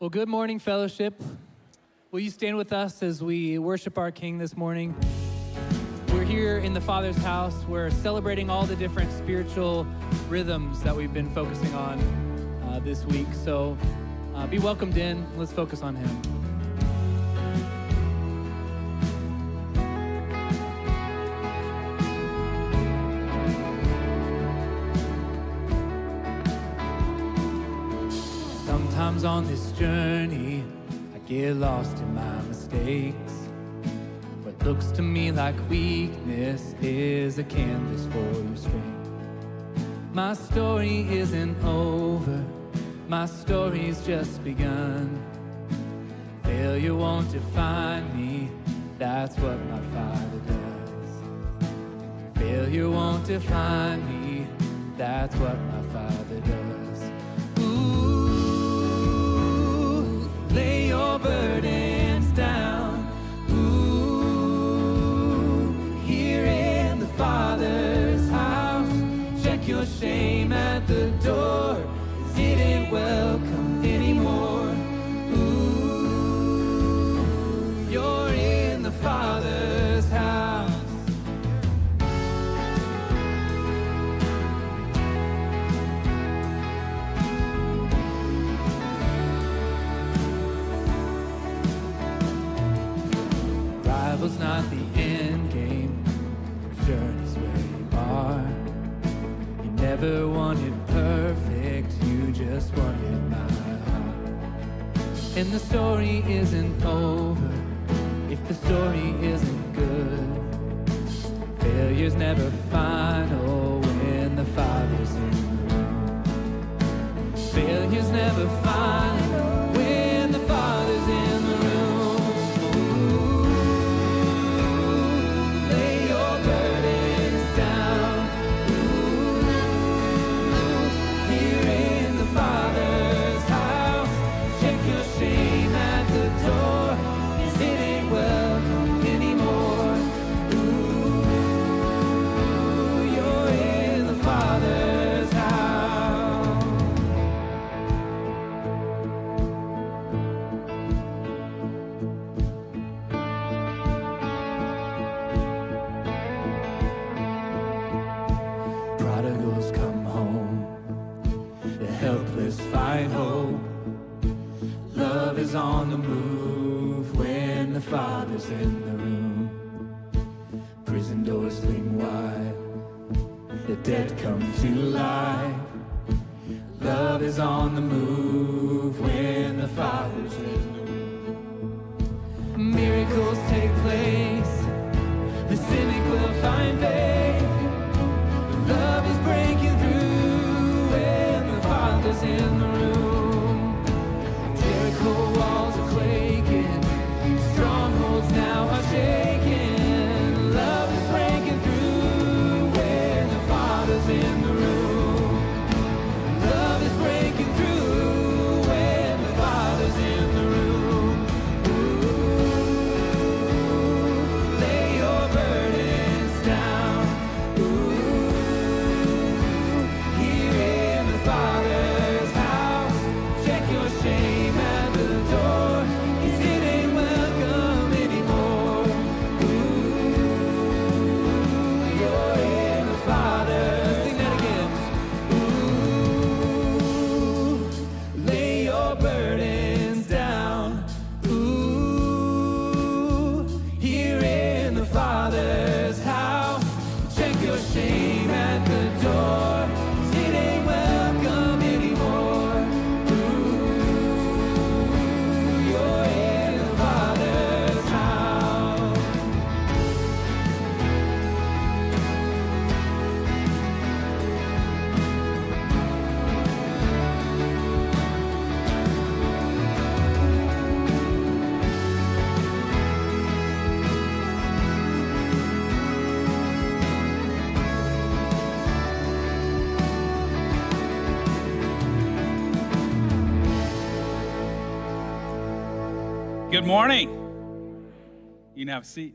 Well, good morning, fellowship. Will you stand with us as we worship our King this morning? We're here in the Father's house. We're celebrating all the different spiritual rhythms that we've been focusing on uh, this week. So uh, be welcomed in. Let's focus on Him. This journey, I get lost in my mistakes. What looks to me like weakness is a canvas for your strength. My story isn't over, my story's just begun. Failure won't define me, that's what my Father does. Failure won't define me, that's what my lay your burdens down. Ooh, here in the Father's house. Check your shame at the door. Is it welcome And the story isn't over if the story isn't good. Failure's never final when the Father's in the room. Failure's never final Good morning. You can have a seat.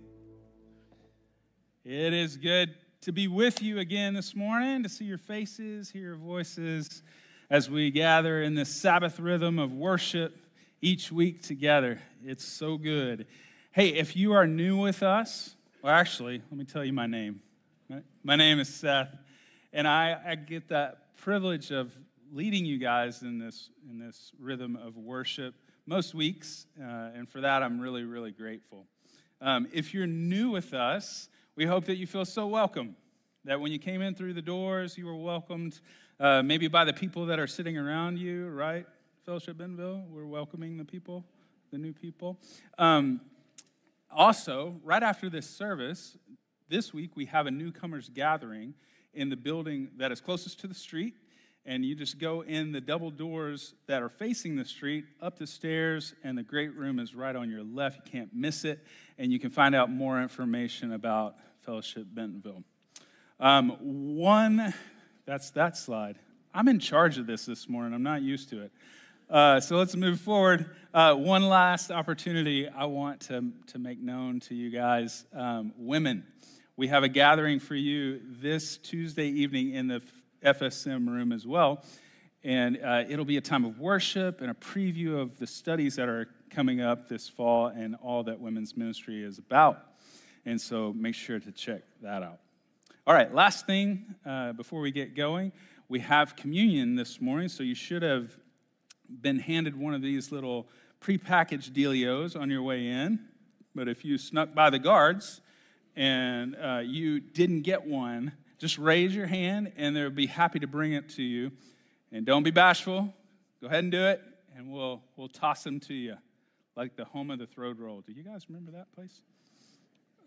It is good to be with you again this morning, to see your faces, hear your voices as we gather in this Sabbath rhythm of worship each week together. It's so good. Hey, if you are new with us, well, actually, let me tell you my name. My name is Seth, and I, I get that privilege of leading you guys in this, in this rhythm of worship most weeks, uh, and for that, I'm really, really grateful. Um, if you're new with us, we hope that you feel so welcome, that when you came in through the doors, you were welcomed uh, maybe by the people that are sitting around you, right? Fellowship Bentonville, we're welcoming the people, the new people. Um, also, right after this service, this week we have a newcomers gathering in the building that is closest to the street. And you just go in the double doors that are facing the street, up the stairs, and the great room is right on your left. You can't miss it. And you can find out more information about Fellowship Bentonville. Um, one, that's that slide. I'm in charge of this this morning. I'm not used to it. Uh, so let's move forward. Uh, one last opportunity I want to, to make known to you guys um, women. We have a gathering for you this Tuesday evening in the FSM room as well. And uh, it'll be a time of worship and a preview of the studies that are coming up this fall and all that women's ministry is about. And so make sure to check that out. All right, last thing uh, before we get going, we have communion this morning. So you should have been handed one of these little prepackaged dealios on your way in. But if you snuck by the guards, and uh, you didn't get one, just raise your hand and they'll be happy to bring it to you. And don't be bashful. Go ahead and do it, and we'll, we'll toss them to you like the home of the throwed roll. Do you guys remember that place?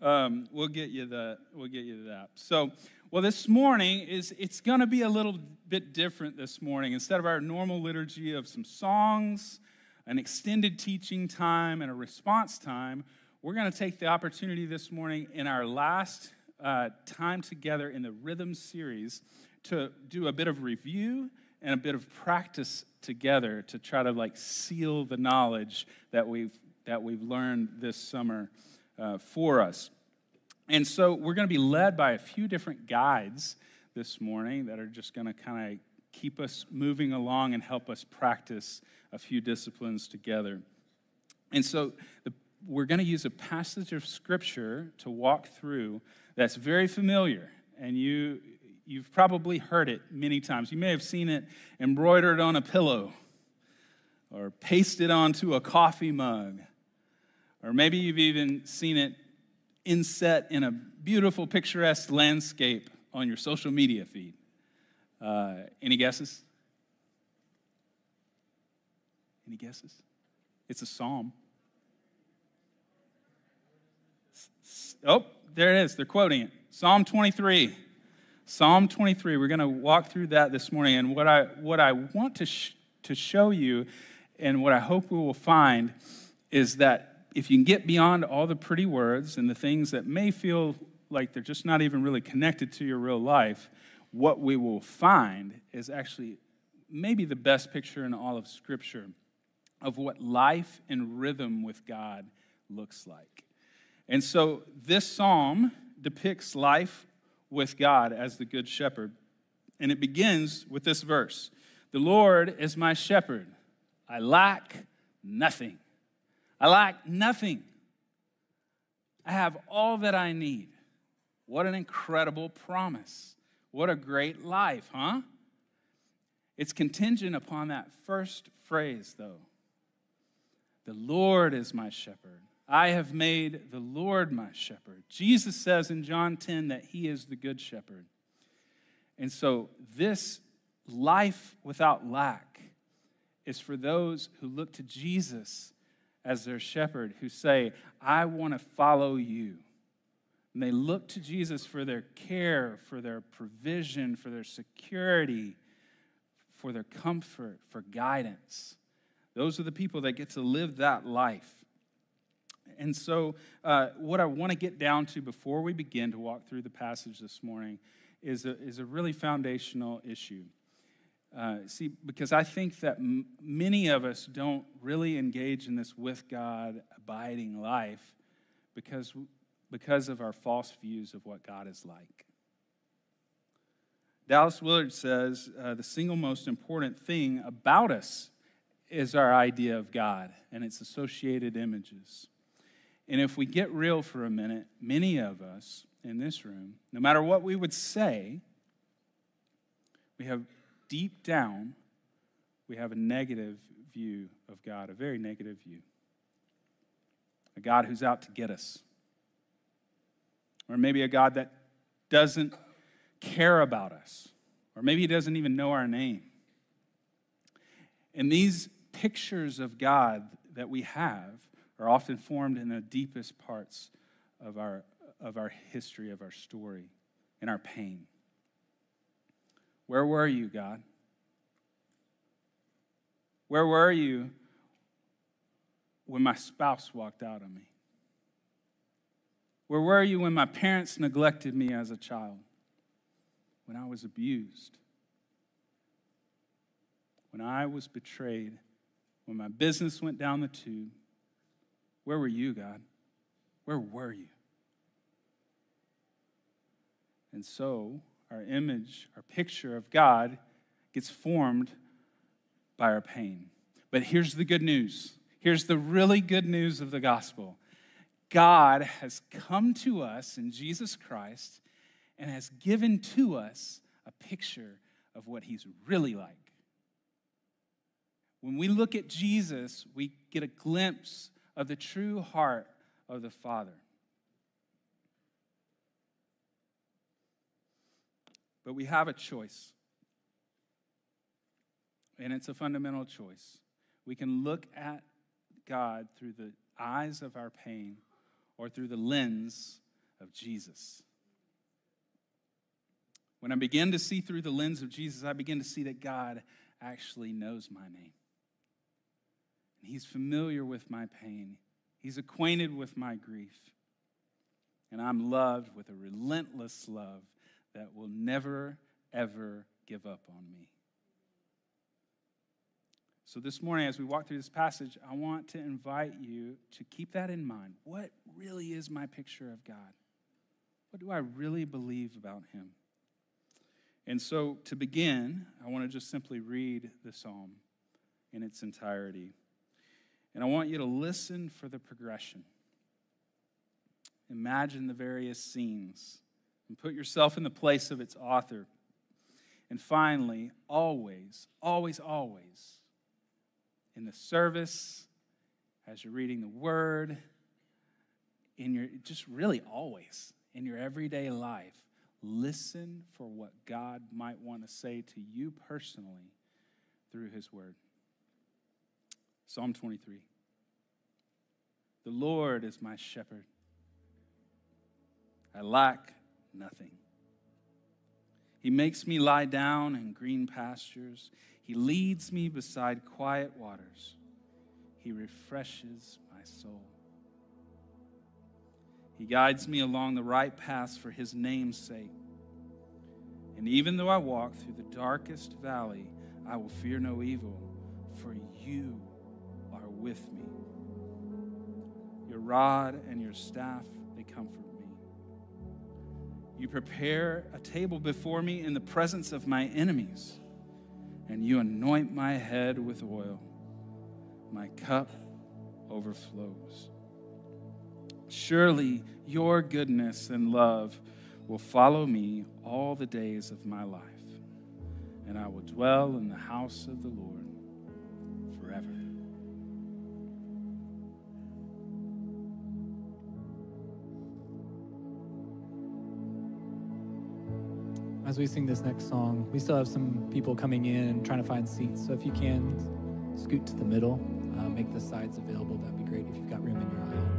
Um, we'll get you the we'll get you that. So, well, this morning is it's going to be a little bit different this morning. Instead of our normal liturgy of some songs, an extended teaching time, and a response time, we're going to take the opportunity this morning in our last uh, time together in the Rhythm series to do a bit of review and a bit of practice together to try to like seal the knowledge that we've that we've learned this summer uh, for us. And so we're going to be led by a few different guides this morning that are just going to kind of keep us moving along and help us practice a few disciplines together. And so the we're going to use a passage of scripture to walk through that's very familiar and you you've probably heard it many times. You may have seen it embroidered on a pillow or pasted onto a coffee mug or maybe you've even seen it inset in a beautiful picturesque landscape on your social media feed. Uh, any guesses? Any guesses? It's a psalm. Oh, there it is. They're quoting it. Psalm 23. Psalm 23. We're going to walk through that this morning. And what I, what I want to, sh- to show you, and what I hope we will find, is that if you can get beyond all the pretty words and the things that may feel like they're just not even really connected to your real life, what we will find is actually maybe the best picture in all of Scripture of what life and rhythm with God looks like. And so this psalm depicts life with God as the good shepherd. And it begins with this verse The Lord is my shepherd. I lack nothing. I lack nothing. I have all that I need. What an incredible promise. What a great life, huh? It's contingent upon that first phrase, though. The Lord is my shepherd. I have made the Lord my shepherd. Jesus says in John 10 that he is the good shepherd. And so, this life without lack is for those who look to Jesus as their shepherd, who say, I want to follow you. And they look to Jesus for their care, for their provision, for their security, for their comfort, for guidance. Those are the people that get to live that life. And so, uh, what I want to get down to before we begin to walk through the passage this morning is a, is a really foundational issue. Uh, see, because I think that m- many of us don't really engage in this with God abiding life because, because of our false views of what God is like. Dallas Willard says uh, the single most important thing about us is our idea of God and its associated images. And if we get real for a minute, many of us in this room, no matter what we would say, we have deep down, we have a negative view of God, a very negative view. A God who's out to get us. Or maybe a God that doesn't care about us. Or maybe he doesn't even know our name. And these pictures of God that we have are often formed in the deepest parts of our, of our history, of our story, in our pain. Where were you, God? Where were you when my spouse walked out on me? Where were you when my parents neglected me as a child? When I was abused? When I was betrayed? When my business went down the tube? Where were you, God? Where were you? And so, our image, our picture of God gets formed by our pain. But here's the good news. Here's the really good news of the gospel God has come to us in Jesus Christ and has given to us a picture of what he's really like. When we look at Jesus, we get a glimpse of the true heart of the Father. But we have a choice. And it's a fundamental choice. We can look at God through the eyes of our pain or through the lens of Jesus. When I begin to see through the lens of Jesus, I begin to see that God actually knows my name. And He's familiar with my pain, He's acquainted with my grief. And I'm loved with a relentless love that will never, ever give up on me. So, this morning, as we walk through this passage, I want to invite you to keep that in mind. What really is my picture of God? What do I really believe about Him? And so, to begin, I want to just simply read the psalm in its entirety. And I want you to listen for the progression. Imagine the various scenes and put yourself in the place of its author. And finally, always, always, always, in the service, as you're reading the word, in your just really always in your everyday life, listen for what God might want to say to you personally through his word. Psalm 23. The Lord is my shepherd. I lack nothing. He makes me lie down in green pastures. He leads me beside quiet waters. He refreshes my soul. He guides me along the right paths for his name's sake. And even though I walk through the darkest valley, I will fear no evil, for you with me. Your rod and your staff, they comfort me. You prepare a table before me in the presence of my enemies and you anoint my head with oil. My cup overflows. Surely your goodness and love will follow me all the days of my life, and I will dwell in the house of the Lord as we sing this next song. We still have some people coming in and trying to find seats. So if you can scoot to the middle, uh, make the sides available, that'd be great if you've got room in your aisle.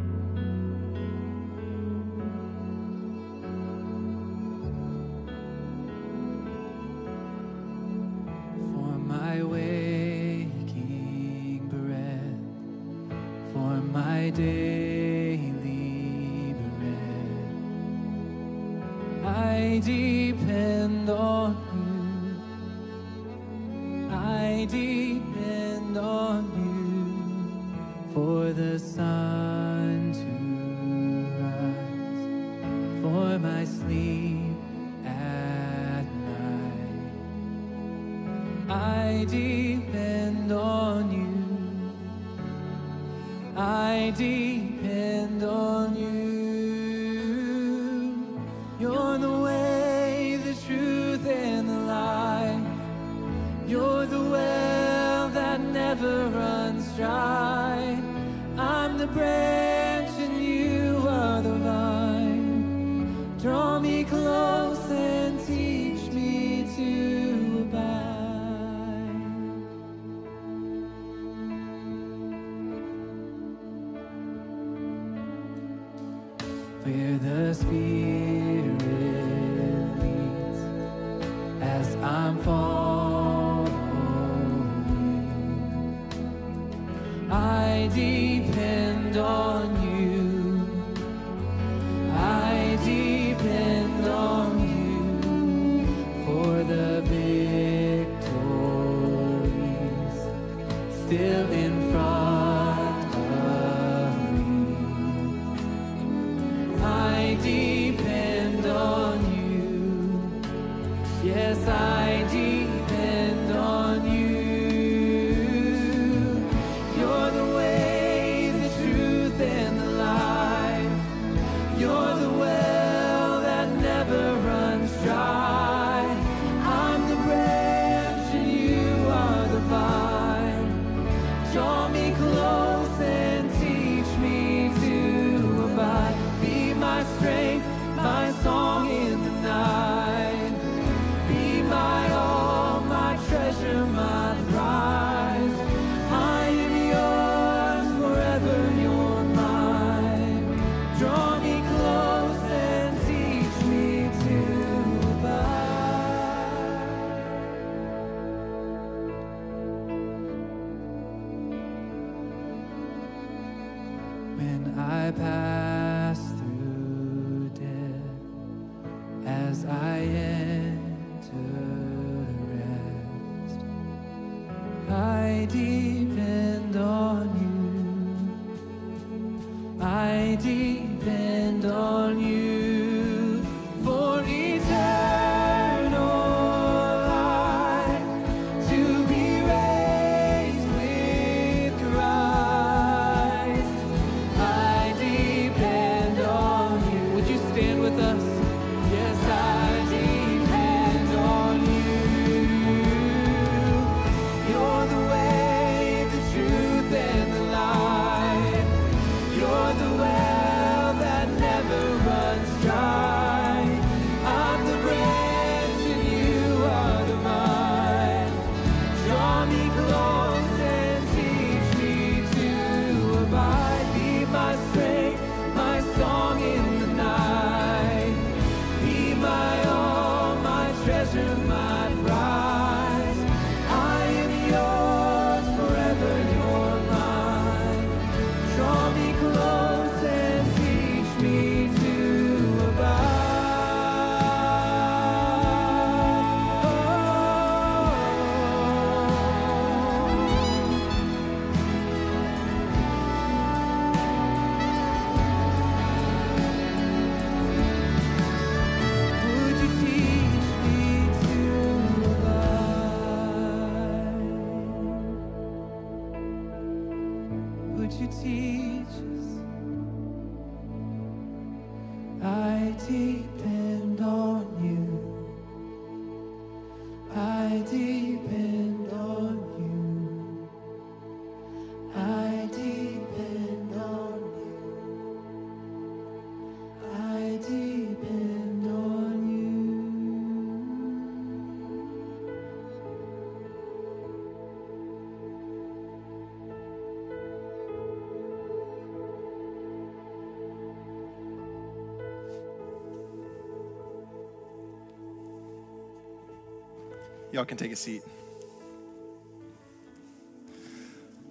Y'all can take a seat.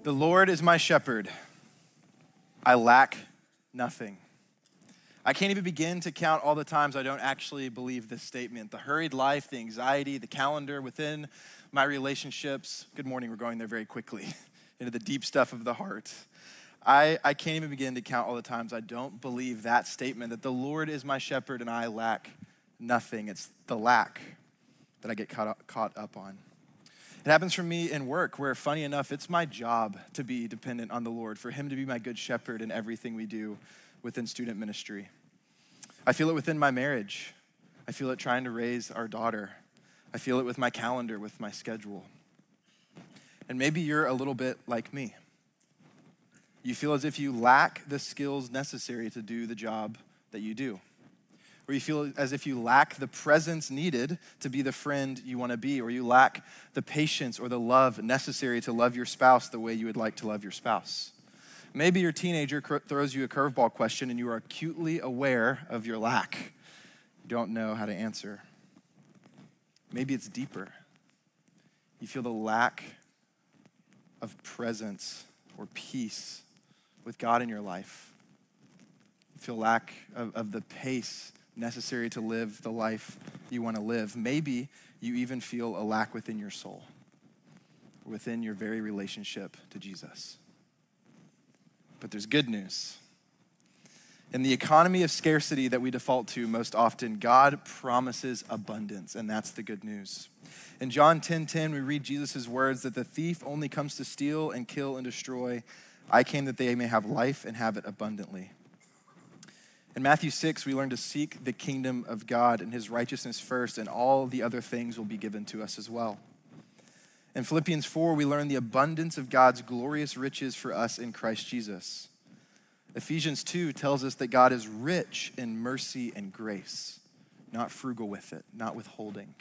The Lord is my shepherd. I lack nothing. I can't even begin to count all the times I don't actually believe this statement. The hurried life, the anxiety, the calendar within my relationships. Good morning, we're going there very quickly into the deep stuff of the heart. I, I can't even begin to count all the times I don't believe that statement that the Lord is my shepherd and I lack nothing. It's the lack that I get caught up, caught up on. It happens for me in work, where funny enough, it's my job to be dependent on the Lord, for Him to be my good shepherd in everything we do within student ministry. I feel it within my marriage. I feel it trying to raise our daughter. I feel it with my calendar, with my schedule. And maybe you're a little bit like me. You feel as if you lack the skills necessary to do the job that you do. Or you feel as if you lack the presence needed to be the friend you want to be, or you lack the patience or the love necessary to love your spouse the way you would like to love your spouse. Maybe your teenager throws you a curveball question and you are acutely aware of your lack. You don't know how to answer. Maybe it's deeper. You feel the lack of presence or peace with God in your life. You feel lack of, of the pace necessary to live the life you want to live. Maybe you even feel a lack within your soul, within your very relationship to Jesus. But there's good news. In the economy of scarcity that we default to most often, God promises abundance, and that's the good news. In John 10:10, 10, 10, we read Jesus' words that the thief only comes to steal and kill and destroy. I came that they may have life and have it abundantly. In Matthew 6, we learn to seek the kingdom of God and his righteousness first, and all the other things will be given to us as well. In Philippians 4, we learn the abundance of God's glorious riches for us in Christ Jesus. Ephesians 2 tells us that God is rich in mercy and grace, not frugal with it, not withholding.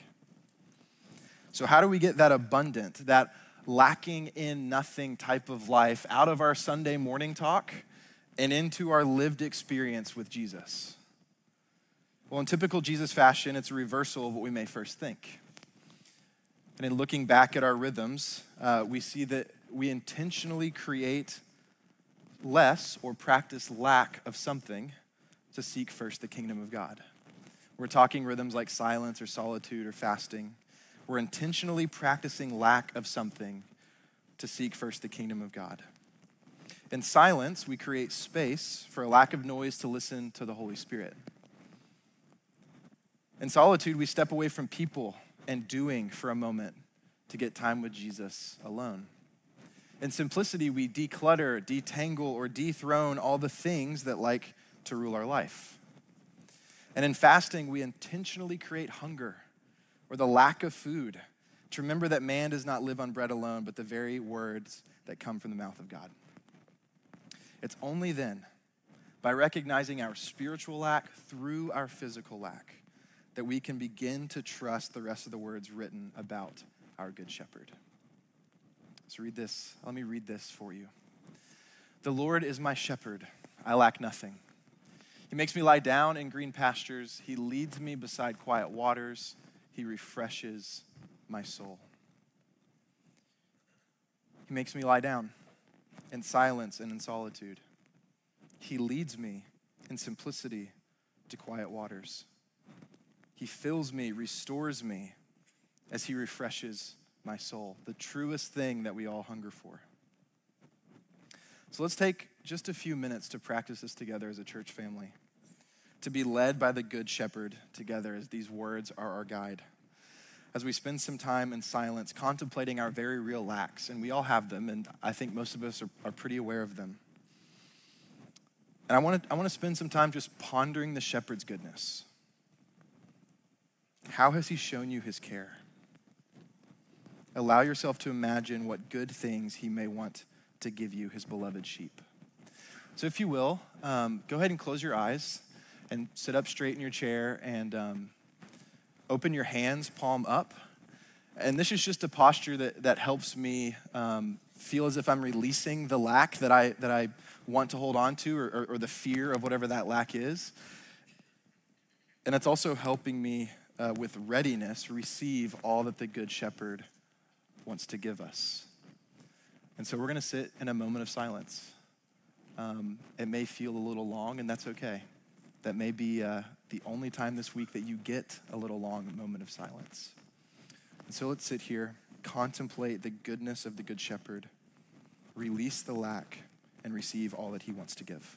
So, how do we get that abundant, that lacking in nothing type of life out of our Sunday morning talk and into our lived experience with Jesus? Well, in typical Jesus fashion, it's a reversal of what we may first think. And in looking back at our rhythms, uh, we see that we intentionally create less or practice lack of something to seek first the kingdom of God. We're talking rhythms like silence or solitude or fasting. We're intentionally practicing lack of something to seek first the kingdom of God. In silence, we create space for a lack of noise to listen to the Holy Spirit. In solitude, we step away from people and doing for a moment to get time with Jesus alone. In simplicity, we declutter, detangle, or dethrone all the things that like to rule our life. And in fasting, we intentionally create hunger or the lack of food to remember that man does not live on bread alone, but the very words that come from the mouth of God. It's only then, by recognizing our spiritual lack through our physical lack, that we can begin to trust the rest of the words written about our Good Shepherd. Let's read this. Let me read this for you. The Lord is my shepherd, I lack nothing. He makes me lie down in green pastures, He leads me beside quiet waters, He refreshes my soul. He makes me lie down in silence and in solitude. He leads me in simplicity to quiet waters. He fills me, restores me as He refreshes my soul, the truest thing that we all hunger for. So let's take just a few minutes to practice this together as a church family, to be led by the Good Shepherd together as these words are our guide. As we spend some time in silence contemplating our very real lacks, and we all have them, and I think most of us are, are pretty aware of them. And I want to I want to spend some time just pondering the shepherd's goodness. How has he shown you his care? Allow yourself to imagine what good things he may want to give you, his beloved sheep. So, if you will, um, go ahead and close your eyes and sit up straight in your chair and um, open your hands, palm up. And this is just a posture that, that helps me um, feel as if I'm releasing the lack that I, that I want to hold on to or, or, or the fear of whatever that lack is. And it's also helping me uh, with readiness receive all that the Good Shepherd wants to give us. And so we're going to sit in a moment of silence. Um, it may feel a little long, and that's okay. That may be uh, the only time this week that you get a little long moment of silence. And so let's sit here, contemplate the goodness of the Good Shepherd, release the lack, and receive all that he wants to give.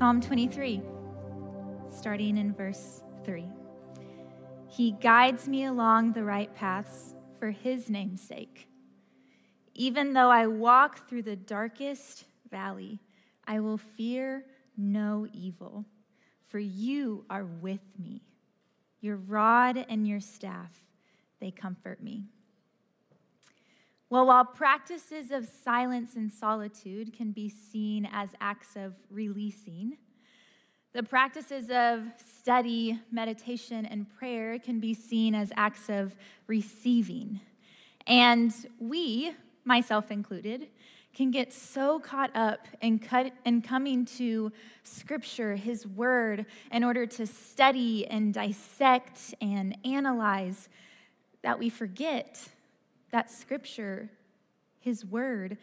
Psalm 23, starting in verse 3. He guides me along the right paths for his name's sake. Even though I walk through the darkest valley, I will fear no evil, for you are with me. Your rod and your staff, they comfort me. Well, while practices of silence and solitude can be seen as acts of releasing, the practices of study, meditation, and prayer can be seen as acts of receiving. And we, myself included, can get so caught up in, cut, in coming to Scripture, His Word, in order to study and dissect and analyze that we forget that Scripture, His Word,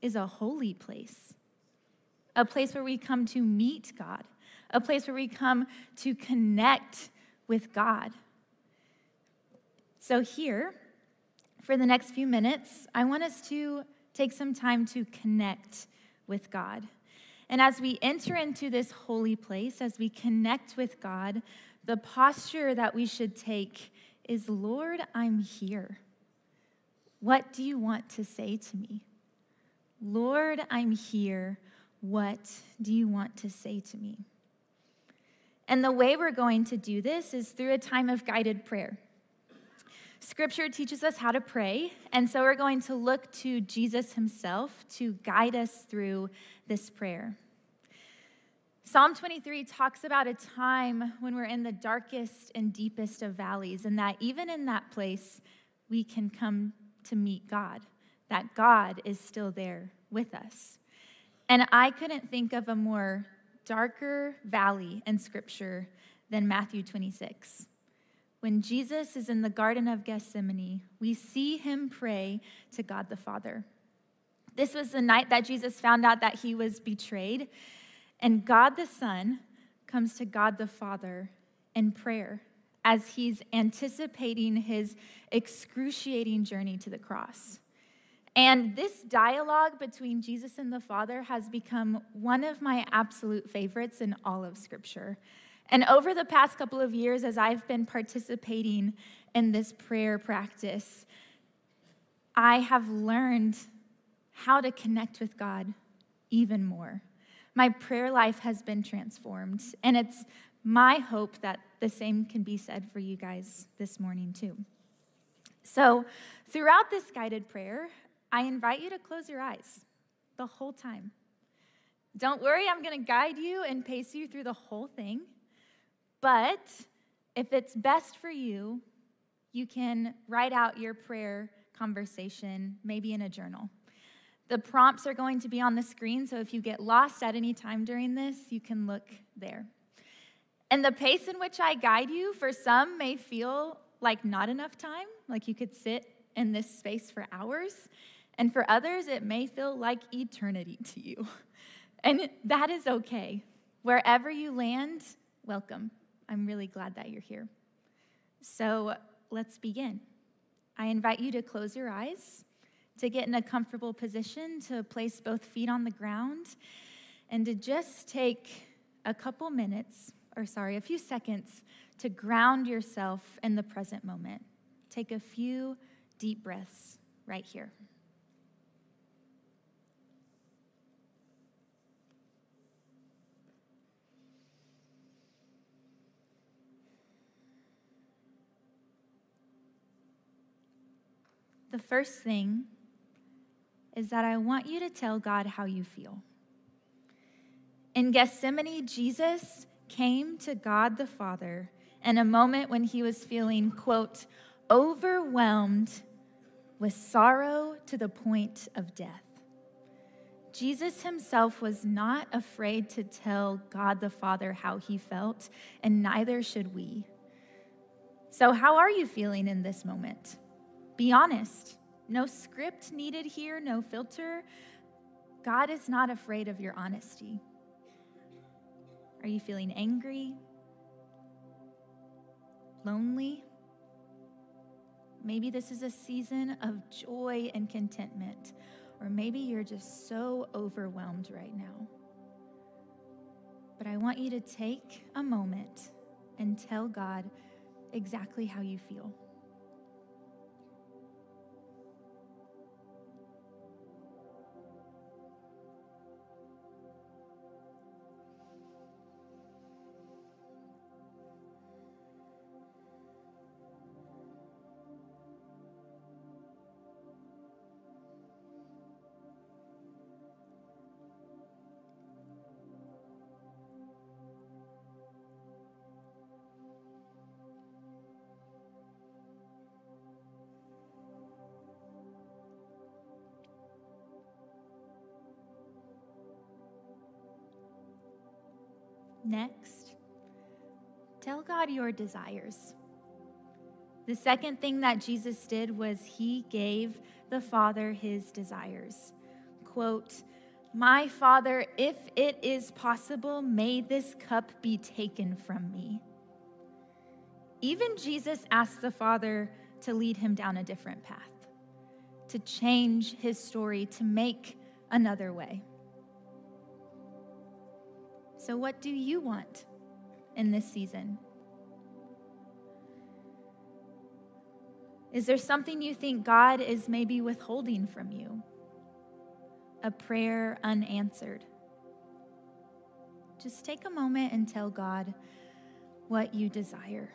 is a holy place, a place where we come to meet God, a place where we come to connect with God. So, here, for the next few minutes, I want us to take some time to connect with God. And as we enter into this holy place, as we connect with God, the posture that we should take is Lord, I'm here. What do you want to say to me? Lord, I'm here. What do you want to say to me? And the way we're going to do this is through a time of guided prayer. Scripture teaches us how to pray, and so we're going to look to Jesus himself to guide us through this prayer. Psalm 23 talks about a time when we're in the darkest and deepest of valleys, and that even in that place, we can come to meet God, that God is still there with us. And I couldn't think of a more darker valley in Scripture than Matthew 26. When Jesus is in the Garden of Gethsemane, we see him pray to God the Father. This was the night that Jesus found out that he was betrayed, and God the Son comes to God the Father in prayer as he's anticipating his excruciating journey to the cross. And this dialogue between Jesus and the Father has become one of my absolute favorites in all of Scripture. And over the past couple of years, as I've been participating in this prayer practice, I have learned how to connect with God even more. My prayer life has been transformed, and it's my hope that the same can be said for you guys this morning, too. So, throughout this guided prayer, I invite you to close your eyes the whole time. Don't worry, I'm going to guide you and pace you through the whole thing. But if it's best for you, you can write out your prayer conversation, maybe in a journal. The prompts are going to be on the screen, so if you get lost at any time during this, you can look there. And the pace in which I guide you, for some, may feel like not enough time, like you could sit in this space for hours. And for others, it may feel like eternity to you. And that is okay. Wherever you land, welcome. I'm really glad that you're here. So let's begin. I invite you to close your eyes, to get in a comfortable position, to place both feet on the ground, and to just take a couple minutes, or sorry, a few seconds to ground yourself in the present moment. Take a few deep breaths right here. The first thing is that I want you to tell God how you feel. In Gethsemane, Jesus came to God the Father in a moment when he was feeling, quote, overwhelmed with sorrow to the point of death. Jesus himself was not afraid to tell God the Father how he felt, and neither should we. So, how are you feeling in this moment? Be honest. No script needed here, no filter. God is not afraid of your honesty. Are you feeling angry? Lonely? Maybe this is a season of joy and contentment, or maybe you're just so overwhelmed right now. But I want you to take a moment and tell God exactly how you feel. God your desires. The second thing that Jesus did was he gave the Father his desires. Quote, My Father, if it is possible, may this cup be taken from me. Even Jesus asked the Father to lead him down a different path, to change his story, to make another way. So, what do you want in this season? Is there something you think God is maybe withholding from you? A prayer unanswered? Just take a moment and tell God what you desire,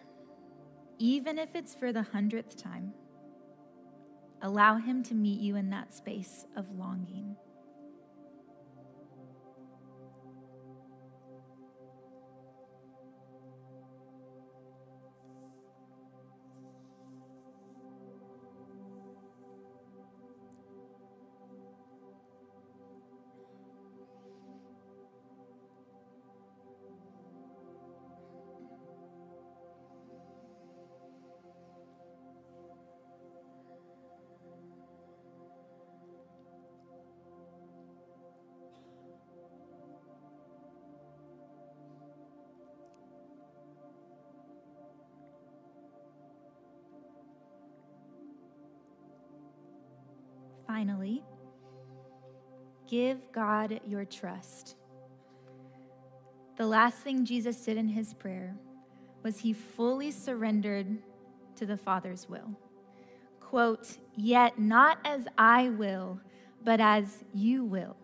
even if it's for the hundredth time. Allow Him to meet you in that space of longing. Give God your trust. The last thing Jesus did in his prayer was he fully surrendered to the Father's will. Quote, Yet not as I will, but as you will.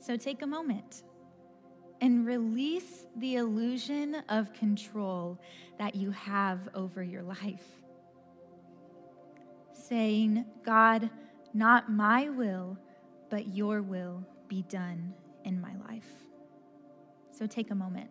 So take a moment and release the illusion of control that you have over your life saying, God, not my will, but your will be done in my life. So take a moment.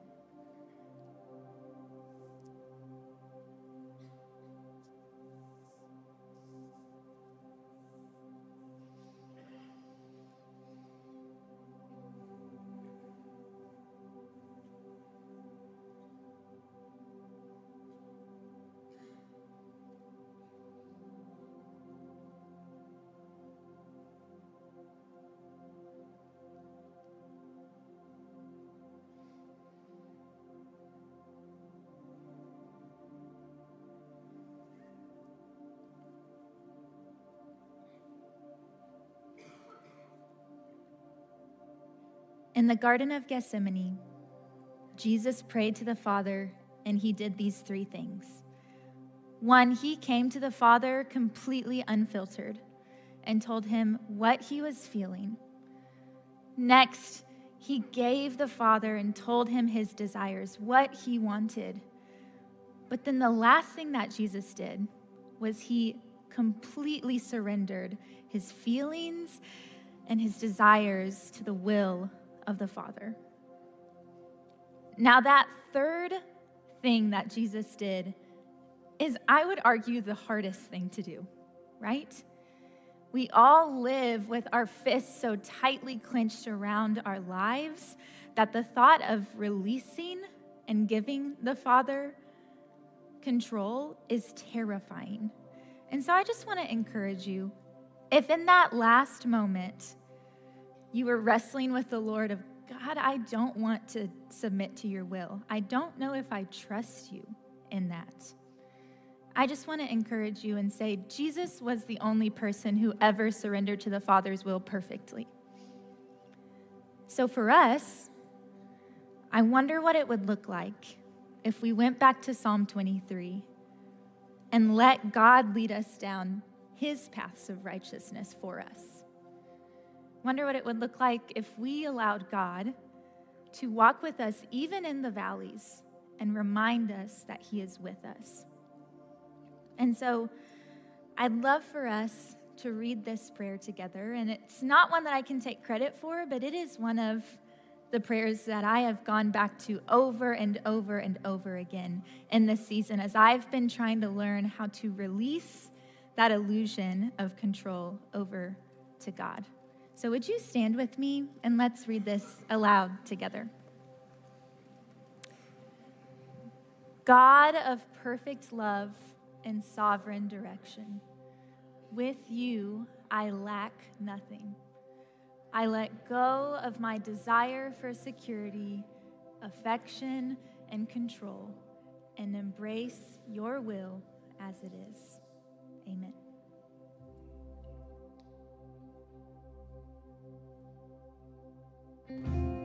In the Garden of Gethsemane, Jesus prayed to the Father and he did these three things. One, he came to the Father completely unfiltered and told him what he was feeling. Next, he gave the Father and told him his desires, what he wanted. But then the last thing that Jesus did was he completely surrendered his feelings and his desires to the will of the Father. Now, that third thing that Jesus did is, I would argue, the hardest thing to do, right? We all live with our fists so tightly clenched around our lives that the thought of releasing and giving the Father control is terrifying. And so I just want to encourage you if in that last moment you were wrestling with the Lord of God, I don't want to submit to your will. I don't know if I trust you in that. I just want to encourage you and say Jesus was the only person who ever surrendered to the Father's will perfectly. So for us, I wonder what it would look like if we went back to Psalm 23 and let God lead us down his paths of righteousness for us. Wonder what it would look like if we allowed God to walk with us even in the valleys and remind us that he is with us. And so I'd love for us to read this prayer together. And it's not one that I can take credit for, but it is one of the prayers that I have gone back to over and over and over again in this season as I've been trying to learn how to release that illusion of control over to God. So, would you stand with me and let's read this aloud together? God of perfect love and sovereign direction, with you I lack nothing. I let go of my desire for security, affection, and control and embrace your will as it is. Amen. Música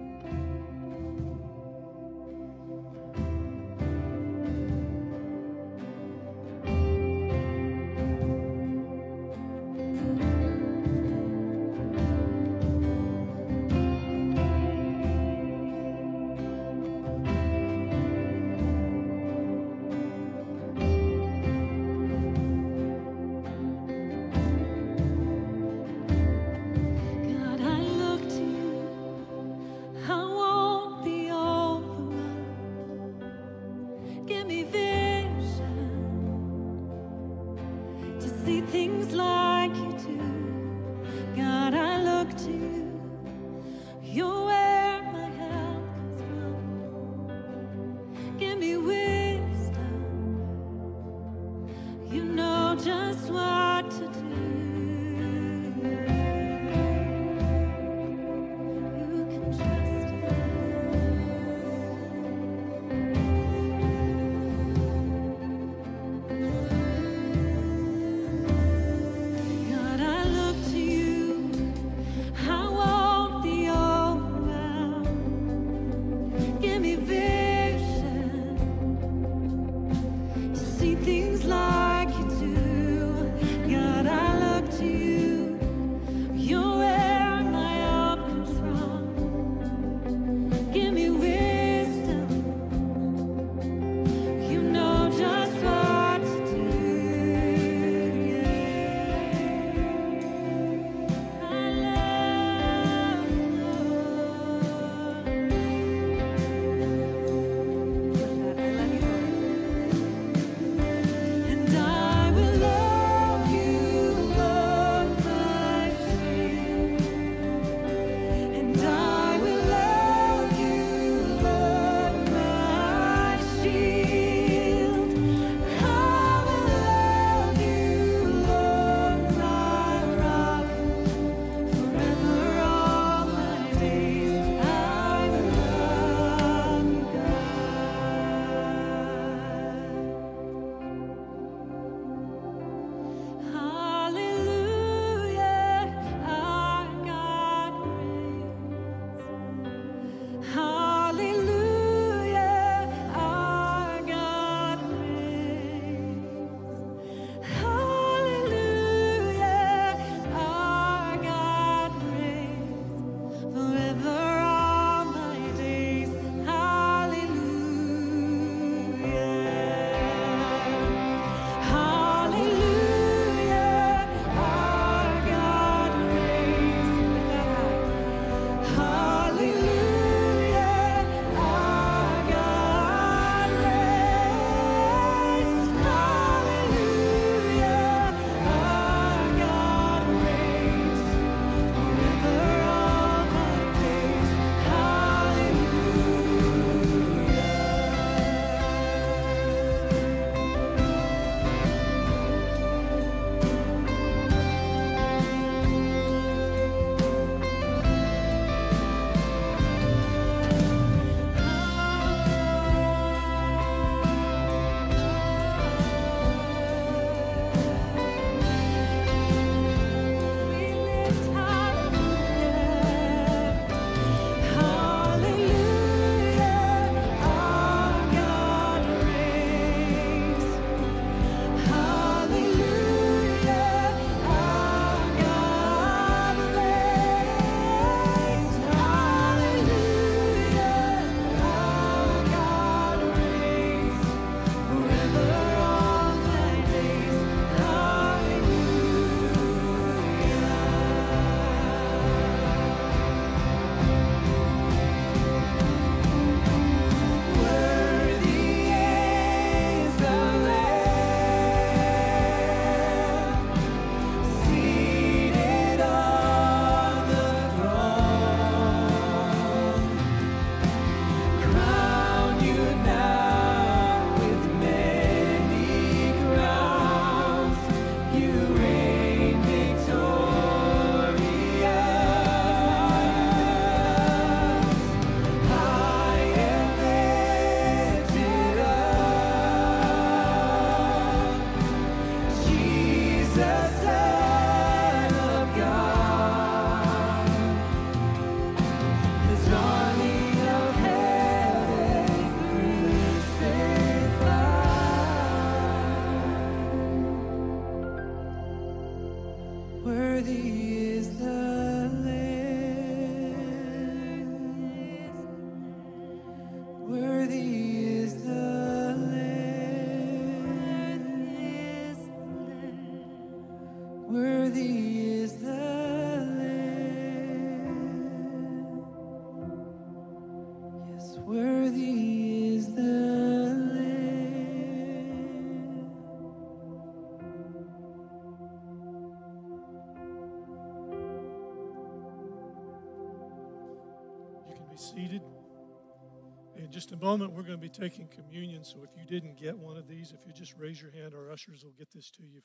moment, we're going to be taking communion. So if you didn't get one of these, if you just raise your hand, our ushers will get this to you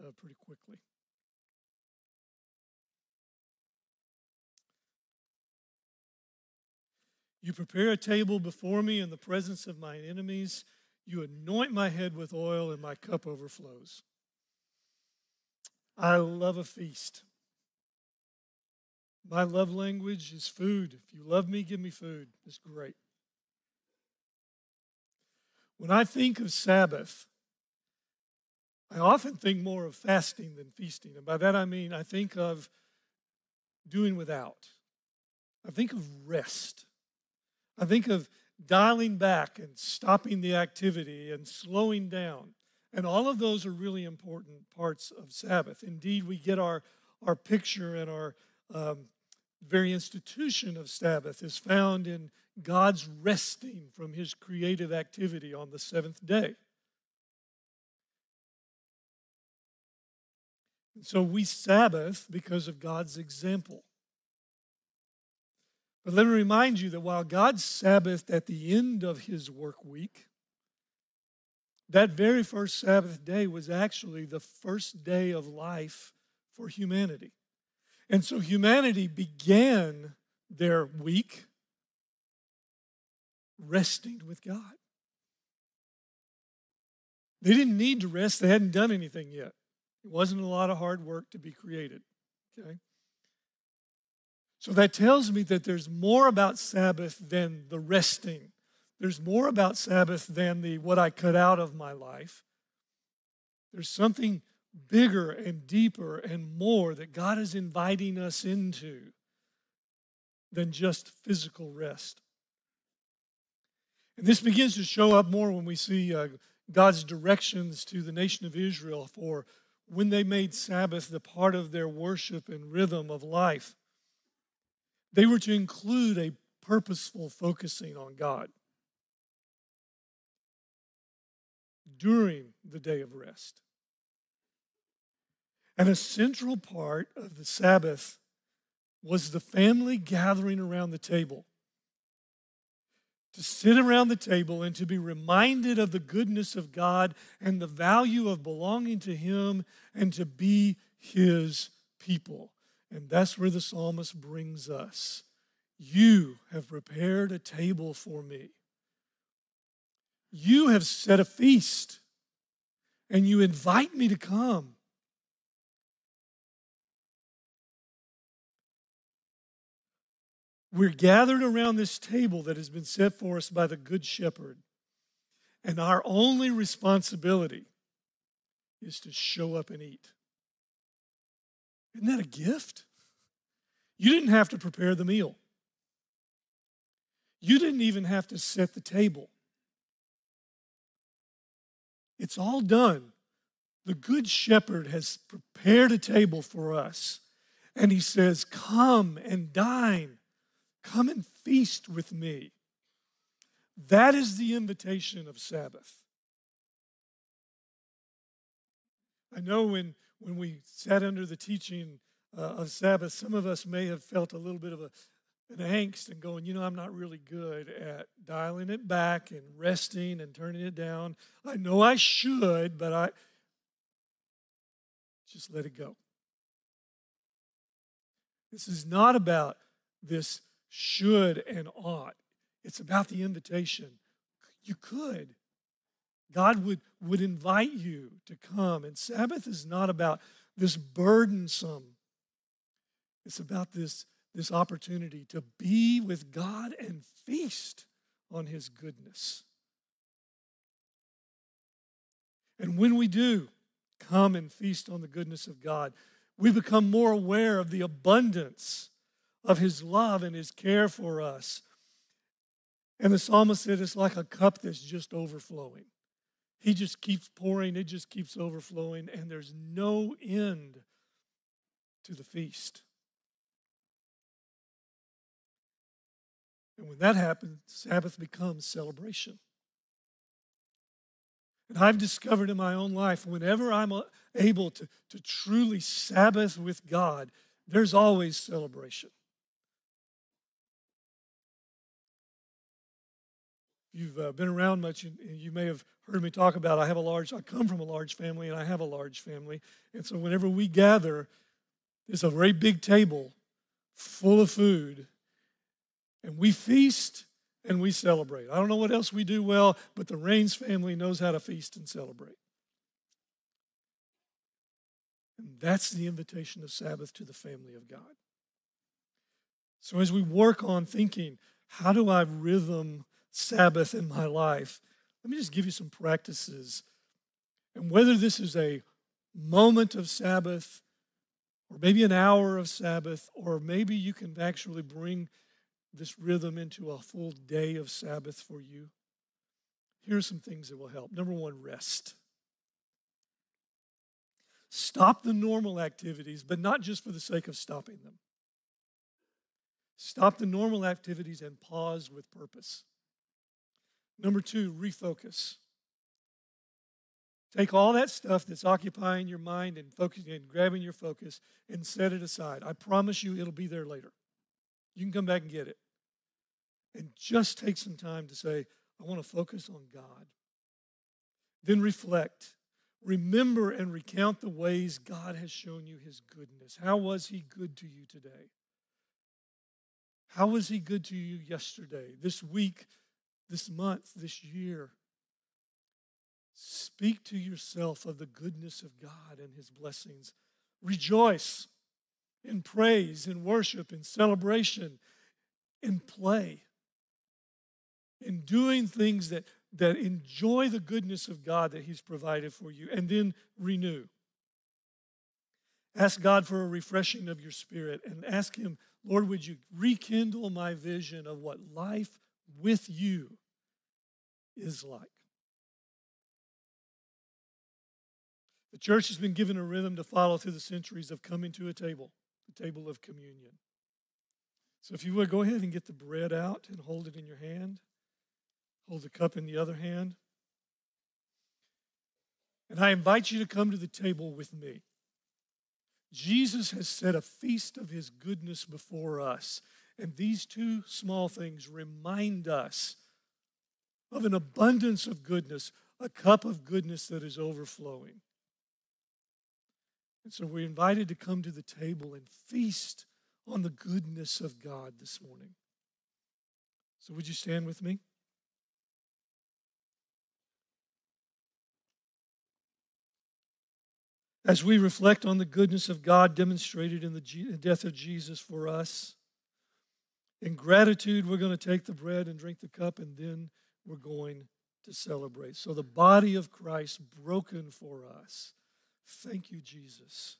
uh, pretty quickly. You prepare a table before me in the presence of my enemies. You anoint my head with oil, and my cup overflows. I love a feast. My love language is food. If you love me, give me food. It's great. When I think of Sabbath, I often think more of fasting than feasting. And by that I mean I think of doing without. I think of rest. I think of dialing back and stopping the activity and slowing down. And all of those are really important parts of Sabbath. Indeed, we get our, our picture and our um, very institution of Sabbath is found in God's resting from his creative activity on the seventh day. And so we Sabbath because of God's example. But let me remind you that while God Sabbathed at the end of his work week, that very first Sabbath day was actually the first day of life for humanity. And so humanity began their week resting with God. They didn't need to rest, they hadn't done anything yet. It wasn't a lot of hard work to be created. Okay? So that tells me that there's more about Sabbath than the resting. There's more about Sabbath than the what I cut out of my life. There's something bigger and deeper and more that God is inviting us into than just physical rest. And this begins to show up more when we see uh, God's directions to the nation of Israel for when they made Sabbath the part of their worship and rhythm of life. They were to include a purposeful focusing on God during the day of rest. And a central part of the Sabbath was the family gathering around the table. To sit around the table and to be reminded of the goodness of God and the value of belonging to Him and to be His people. And that's where the psalmist brings us. You have prepared a table for me. You have set a feast, and you invite me to come. We're gathered around this table that has been set for us by the Good Shepherd. And our only responsibility is to show up and eat. Isn't that a gift? You didn't have to prepare the meal, you didn't even have to set the table. It's all done. The Good Shepherd has prepared a table for us. And he says, Come and dine. Come and feast with me. That is the invitation of Sabbath. I know when, when we sat under the teaching uh, of Sabbath, some of us may have felt a little bit of a, an angst and going, you know, I'm not really good at dialing it back and resting and turning it down. I know I should, but I just let it go. This is not about this should and ought. It's about the invitation. You could. God would, would invite you to come. And Sabbath is not about this burdensome, it's about this, this opportunity to be with God and feast on His goodness. And when we do come and feast on the goodness of God, We become more aware of the abundance of his love and his care for us. And the psalmist said it's like a cup that's just overflowing. He just keeps pouring, it just keeps overflowing, and there's no end to the feast. And when that happens, Sabbath becomes celebration. And I've discovered in my own life, whenever I'm able to, to truly Sabbath with God, there's always celebration. You've uh, been around much, and you may have heard me talk about. I have a large. I come from a large family, and I have a large family, and so whenever we gather, there's a very big table full of food, and we feast and we celebrate. I don't know what else we do well, but the Rains family knows how to feast and celebrate. And that's the invitation of Sabbath to the family of God. So as we work on thinking, how do I rhythm Sabbath in my life? Let me just give you some practices. And whether this is a moment of Sabbath, or maybe an hour of Sabbath, or maybe you can actually bring this rhythm into a full day of Sabbath for you, here are some things that will help. Number one, rest. Stop the normal activities, but not just for the sake of stopping them. Stop the normal activities and pause with purpose. Number two, refocus. Take all that stuff that's occupying your mind and focusing and grabbing your focus and set it aside. I promise you it'll be there later. You can come back and get it. And just take some time to say, I want to focus on God. Then reflect. Remember and recount the ways God has shown you his goodness. How was he good to you today? How was he good to you yesterday, this week, this month, this year? Speak to yourself of the goodness of God and his blessings. Rejoice in praise, in worship, in celebration, in play, in doing things that, that enjoy the goodness of God that He's provided for you, and then renew. Ask God for a refreshing of your spirit and ask Him, Lord, would you rekindle my vision of what life with you is like? The church has been given a rhythm to follow through the centuries of coming to a table the table of communion. So if you would, go ahead and get the bread out and hold it in your hand. Hold the cup in the other hand. And I invite you to come to the table with me. Jesus has set a feast of his goodness before us. And these two small things remind us of an abundance of goodness, a cup of goodness that is overflowing. And so we're invited to come to the table and feast on the goodness of God this morning. So, would you stand with me? As we reflect on the goodness of God demonstrated in the death of Jesus for us, in gratitude, we're going to take the bread and drink the cup, and then we're going to celebrate. So, the body of Christ broken for us Thank you, Jesus.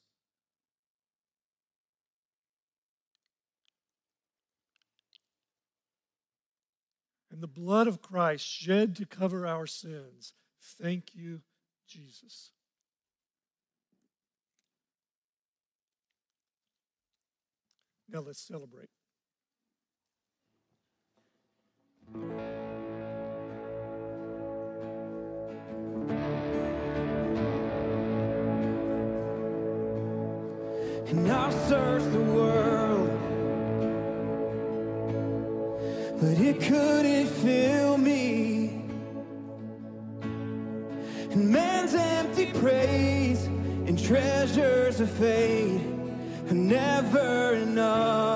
And the blood of Christ shed to cover our sins. Thank you, Jesus. Now let's celebrate. Fate are never enough.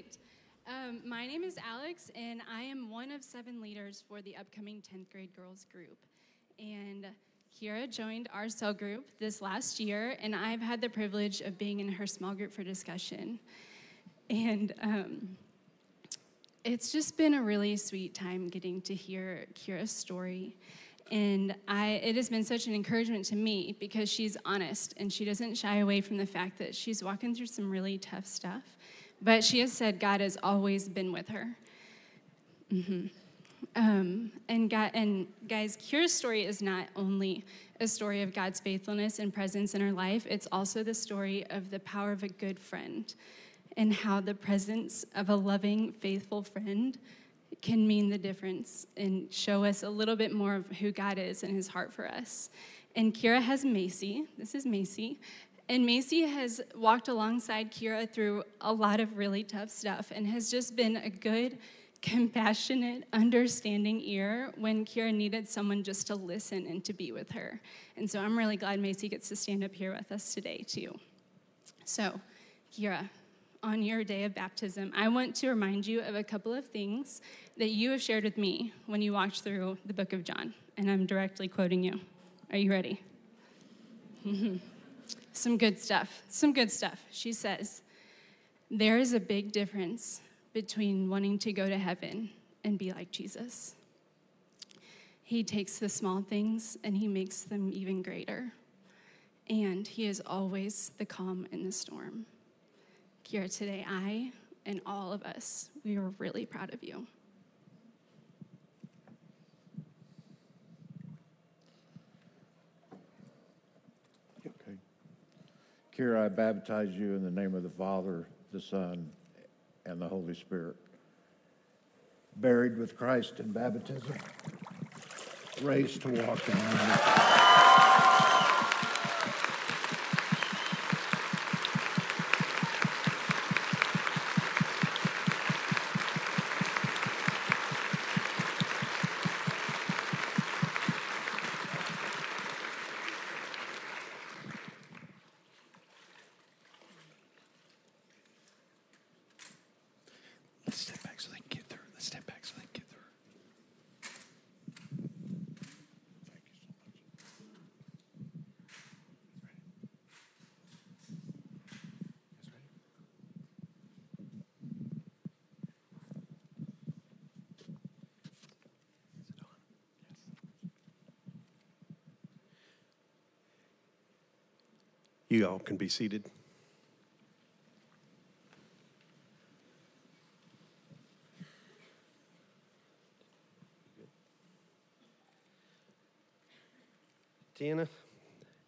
Great. Um, my name is Alex, and I am one of seven leaders for the upcoming 10th grade girls group. And Kira joined our cell group this last year, and I've had the privilege of being in her small group for discussion. And um, it's just been a really sweet time getting to hear Kira's story. And I, it has been such an encouragement to me because she's honest and she doesn't shy away from the fact that she's walking through some really tough stuff. But she has said God has always been with her. Mm-hmm. Um, and, God, and guys, Kira's story is not only a story of God's faithfulness and presence in her life, it's also the story of the power of a good friend and how the presence of a loving, faithful friend can mean the difference and show us a little bit more of who God is and his heart for us. And Kira has Macy. This is Macy. And Macy has walked alongside Kira through a lot of really tough stuff and has just been a good, compassionate, understanding ear when Kira needed someone just to listen and to be with her. And so I'm really glad Macy gets to stand up here with us today, too. So, Kira, on your day of baptism, I want to remind you of a couple of things that you have shared with me when you walked through the book of John. And I'm directly quoting you. Are you ready? Some good stuff. Some good stuff. She says, There is a big difference between wanting to go to heaven and be like Jesus. He takes the small things and he makes them even greater. And he is always the calm in the storm. Kira, today, I and all of us, we are really proud of you. Okay. Kira, I baptize you in the name of the Father, the Son, and the Holy Spirit. Buried with Christ in baptism, raised to walk in unity. Let's step back so they can get through. Let's step back so they can get through. You all can be seated. Tiana,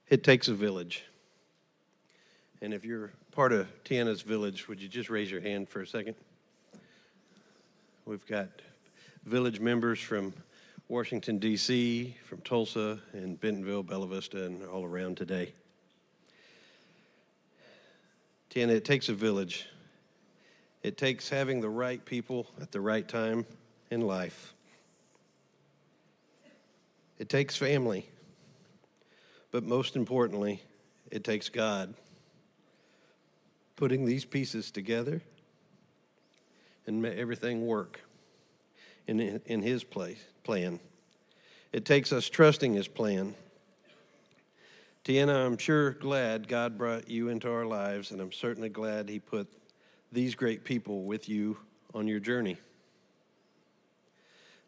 it takes a village. And if you're part of Tiana's village, would you just raise your hand for a second? We've got village members from Washington, D.C., from Tulsa, and Bentonville, Bella Vista, and all around today. Tiana, it takes a village. It takes having the right people at the right time in life. It takes family. But most importantly, it takes God putting these pieces together and everything work in, in His place, plan. It takes us trusting His plan. Tiana, I'm sure glad God brought you into our lives, and I'm certainly glad He put these great people with you on your journey.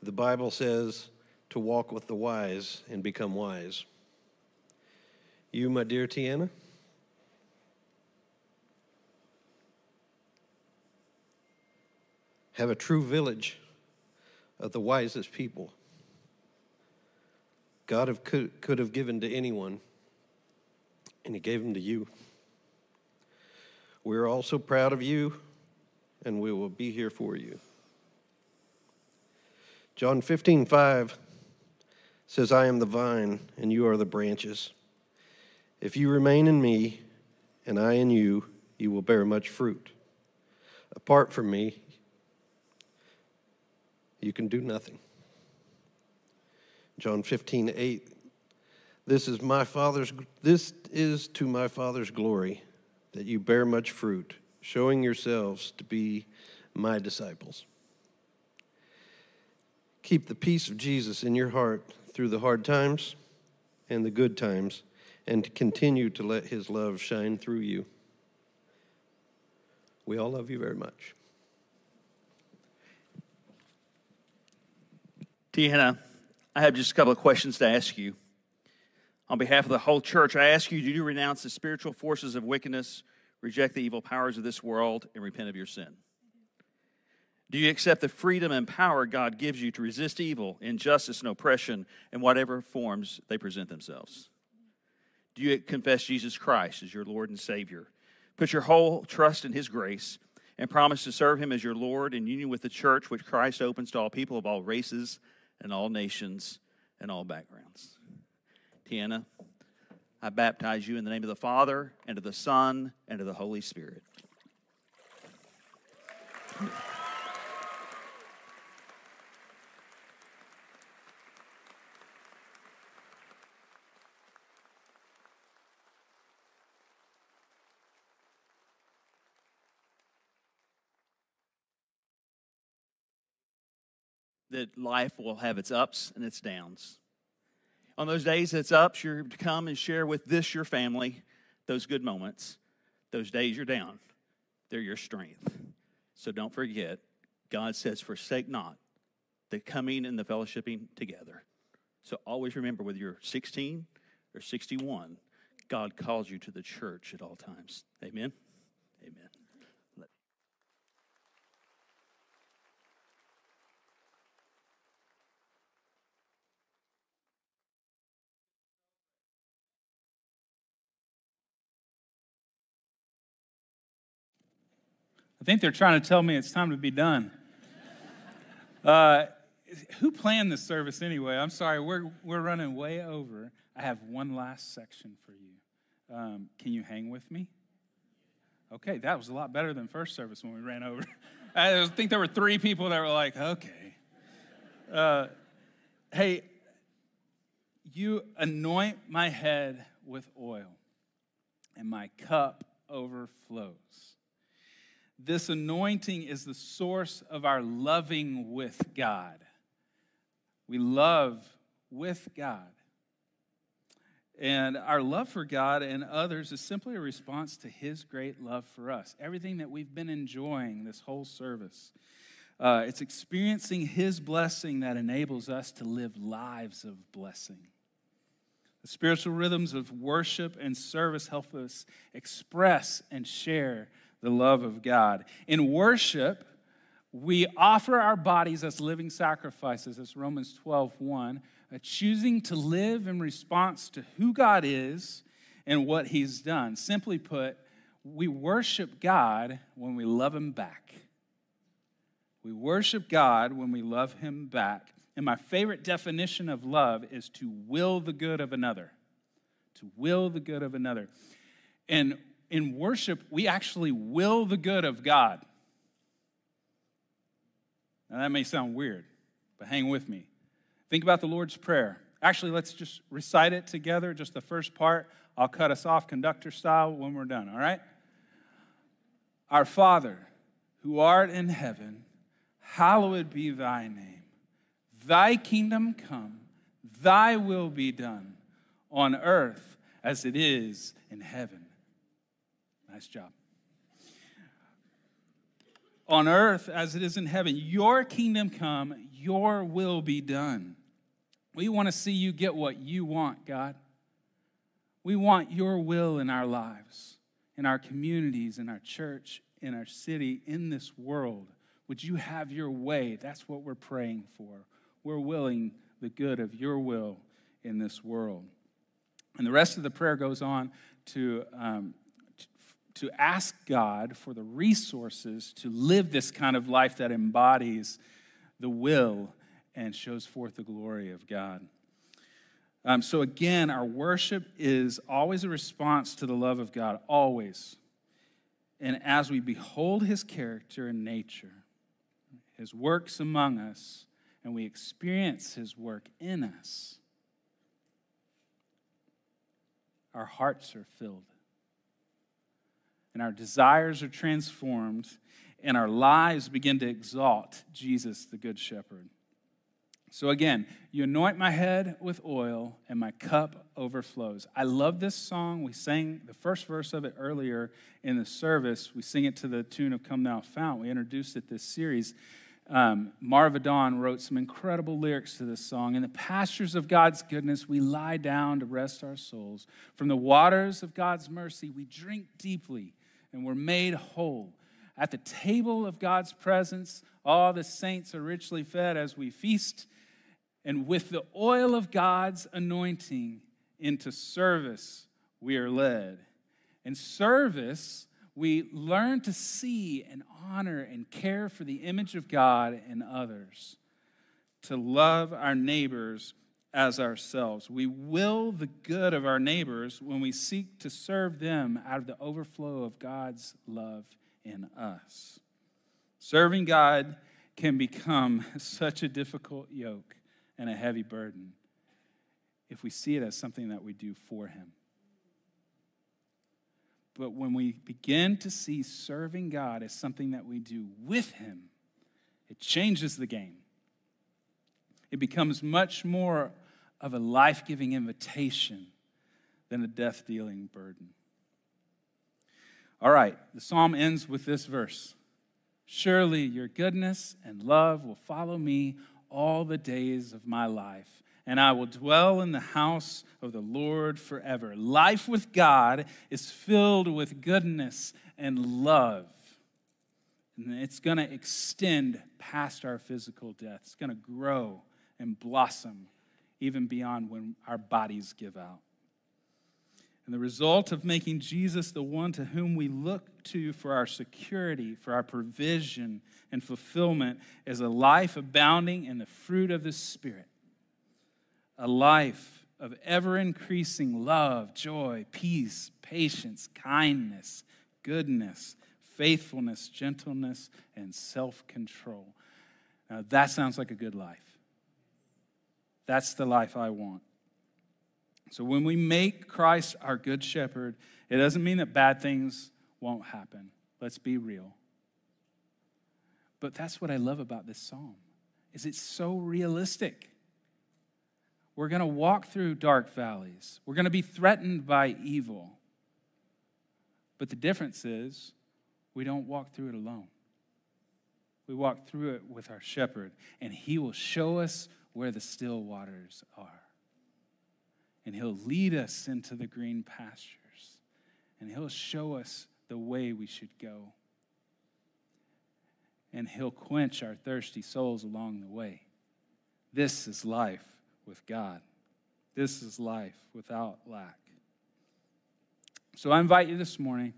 The Bible says to walk with the wise and become wise. You, my dear Tiana, have a true village of the wisest people. God have, could, could have given to anyone, and He gave them to you. We're all so proud of you, and we will be here for you. John 15, 5 says, I am the vine, and you are the branches. If you remain in me, and I in you, you will bear much fruit. Apart from me, you can do nothing. John 15, 8. This is my father's this is to my father's glory that you bear much fruit, showing yourselves to be my disciples. Keep the peace of Jesus in your heart through the hard times and the good times, and continue to let his love shine through you. We all love you very much. Tiana, I have just a couple of questions to ask you. On behalf of the whole church, I ask you do you renounce the spiritual forces of wickedness, reject the evil powers of this world, and repent of your sin? Do you accept the freedom and power God gives you to resist evil, injustice, and oppression in whatever forms they present themselves? Do you confess Jesus Christ as your Lord and Savior? Put your whole trust in His grace and promise to serve Him as your Lord in union with the church, which Christ opens to all people of all races and all nations and all backgrounds. Tiana, I baptize you in the name of the Father, and of the Son, and of the Holy Spirit. that life will have its ups and its downs. On those days it's ups, you're to come and share with this your family those good moments. Those days you're down, they're your strength. So don't forget, God says, forsake not the coming and the fellowshipping together. So always remember whether you're 16 or 61, God calls you to the church at all times. Amen. Amen. I think they're trying to tell me it's time to be done. Uh, who planned this service anyway? I'm sorry, we're, we're running way over. I have one last section for you. Um, can you hang with me? Okay, that was a lot better than first service when we ran over. I think there were three people that were like, okay. Uh, hey, you anoint my head with oil, and my cup overflows. This anointing is the source of our loving with God. We love with God. And our love for God and others is simply a response to His great love for us. Everything that we've been enjoying this whole service, uh, it's experiencing His blessing that enables us to live lives of blessing. The spiritual rhythms of worship and service help us express and share the love of God. In worship, we offer our bodies as living sacrifices, as Romans 12, 1, uh, choosing to live in response to who God is and what He's done. Simply put, we worship God when we love Him back. We worship God when we love Him back. And my favorite definition of love is to will the good of another. To will the good of another. And in worship, we actually will the good of God. Now, that may sound weird, but hang with me. Think about the Lord's Prayer. Actually, let's just recite it together, just the first part. I'll cut us off conductor style when we're done, all right? Our Father, who art in heaven, hallowed be thy name. Thy kingdom come, thy will be done on earth as it is in heaven. Nice job. On earth as it is in heaven, your kingdom come, your will be done. We want to see you get what you want, God. We want your will in our lives, in our communities, in our church, in our city, in this world. Would you have your way? That's what we're praying for. We're willing the good of your will in this world. And the rest of the prayer goes on to um, to ask God for the resources to live this kind of life that embodies the will and shows forth the glory of God. Um, so, again, our worship is always a response to the love of God, always. And as we behold his character and nature, his works among us, and we experience his work in us, our hearts are filled and our desires are transformed, and our lives begin to exalt Jesus, the Good Shepherd. So again, you anoint my head with oil, and my cup overflows. I love this song. We sang the first verse of it earlier in the service. We sing it to the tune of Come Thou Fount. We introduced it this series. Um, Marva Dawn wrote some incredible lyrics to this song. In the pastures of God's goodness, we lie down to rest our souls. From the waters of God's mercy, we drink deeply and we're made whole. At the table of God's presence, All the saints are richly fed as we feast, and with the oil of God's anointing into service we are led. In service, we learn to see and honor and care for the image of God in others, to love our neighbors as ourselves. We will the good of our neighbors when we seek to serve them out of the overflow of God's love in us. Serving God can become such a difficult yoke and a heavy burden if we see it as something that we do for Him. But when we begin to see serving God as something that we do with Him, it changes the game. It becomes much more of a life giving invitation than a death dealing burden. All right, the psalm ends with this verse Surely your goodness and love will follow me all the days of my life and I will dwell in the house of the Lord forever. Life with God is filled with goodness and love. And it's going to extend past our physical death. It's going to grow and blossom even beyond when our bodies give out. And the result of making Jesus the one to whom we look to for our security, for our provision and fulfillment is a life abounding in the fruit of the Spirit a life of ever increasing love, joy, peace, patience, kindness, goodness, faithfulness, gentleness, and self control. Now, that sounds like a good life. That's the life I want. So, when we make Christ our good shepherd, it doesn't mean that bad things won't happen. Let's be real. But that's what I love about this psalm. Is it's so realistic. We're going to walk through dark valleys. We're going to be threatened by evil. But the difference is we don't walk through it alone. We walk through it with our shepherd, and he will show us where the still waters are. And he'll lead us into the green pastures, and he'll show us the way we should go. And he'll quench our thirsty souls along the way. This is life with God. This is life without lack. So I invite you this morning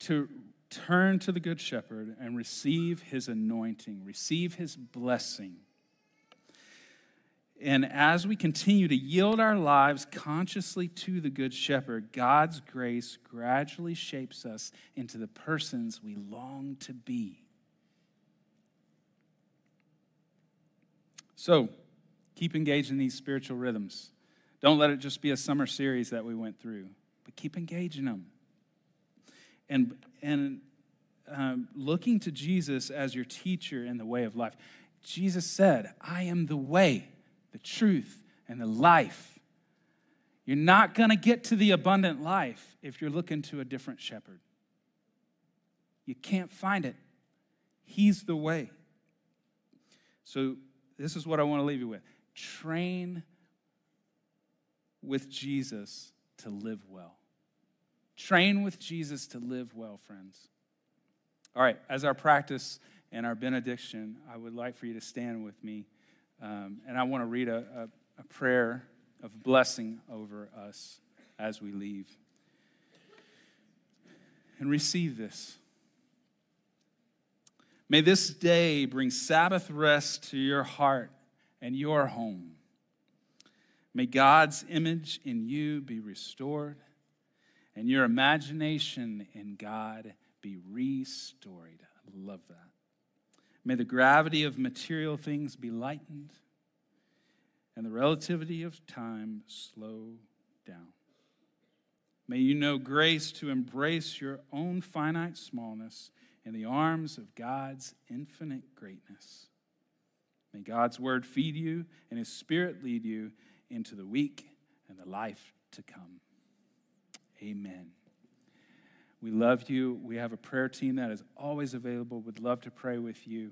to turn to the Good Shepherd and receive his anointing, receive his blessing. And as we continue to yield our lives consciously to the Good Shepherd, God's grace gradually shapes us into the persons we long to be. So, Keep engaged in these spiritual rhythms. Don't let it just be a summer series that we went through, but keep engaging them. And, and um, looking to Jesus as your teacher in the way of life. Jesus said, I am the way, the truth, and the life. You're not going to get to the abundant life if you're looking to a different shepherd. You can't find it. He's the way. So, this is what I want to leave you with train with Jesus to live well. Train with Jesus to live well, friends. All right, as our practice and our benediction, I would like for you to stand with me. Um, and I want to read a, a, a prayer of blessing over us as we leave. And receive this. May this day bring Sabbath rest to your heart and your home. May God's image in you be restored and your imagination in God be restored. I love that. May the gravity of material things be lightened and the relativity of time slow down. May you know grace to embrace your own finite smallness in the arms of God's infinite greatness. May God's word feed you and his spirit lead you into the week and the life to come. Amen. We love you. We have a prayer team that is always available. Would love to pray with you.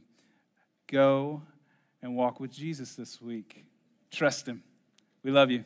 Go and walk with Jesus this week. Trust him. We love you.